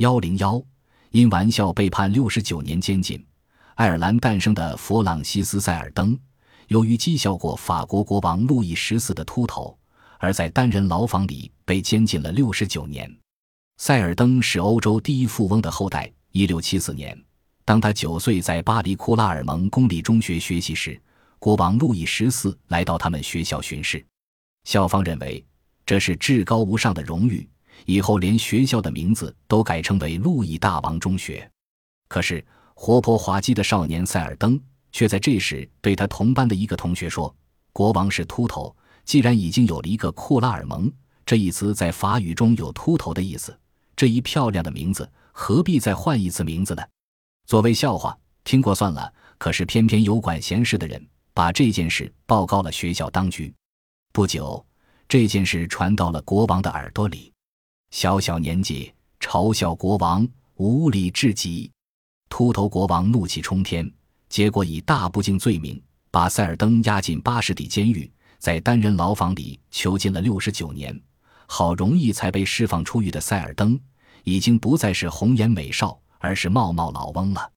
幺零幺，因玩笑被判六十九年监禁。爱尔兰诞生的弗朗西斯·塞尔登，由于讥笑过法国国王路易十四的秃头，而在单人牢房里被监禁了六十九年。塞尔登是欧洲第一富翁的后代。一六七四年，当他九岁在巴黎库拉尔蒙公立中学学习时，国王路易十四来到他们学校巡视。校方认为这是至高无上的荣誉，以后连学校的名字都改称为路易大王中学。可是，活泼滑稽的少年塞尔登却在这时对他同班的一个同学说：“国王是秃头，既然已经有了一个库拉尔蒙，这一词在法语中有秃头的意思，这一漂亮的名字。”何必再换一次名字呢？作为笑话听过算了。可是偏偏有管闲事的人把这件事报告了学校当局。不久，这件事传到了国王的耳朵里。小小年纪嘲笑国王，无礼至极。秃头国王怒气冲天，结果以大不敬罪名把塞尔登押进巴士底监狱，在单人牢房里囚禁了六十九年。好容易才被释放出狱的塞尔登。已经不再是红颜美少，而是貌貌老翁了。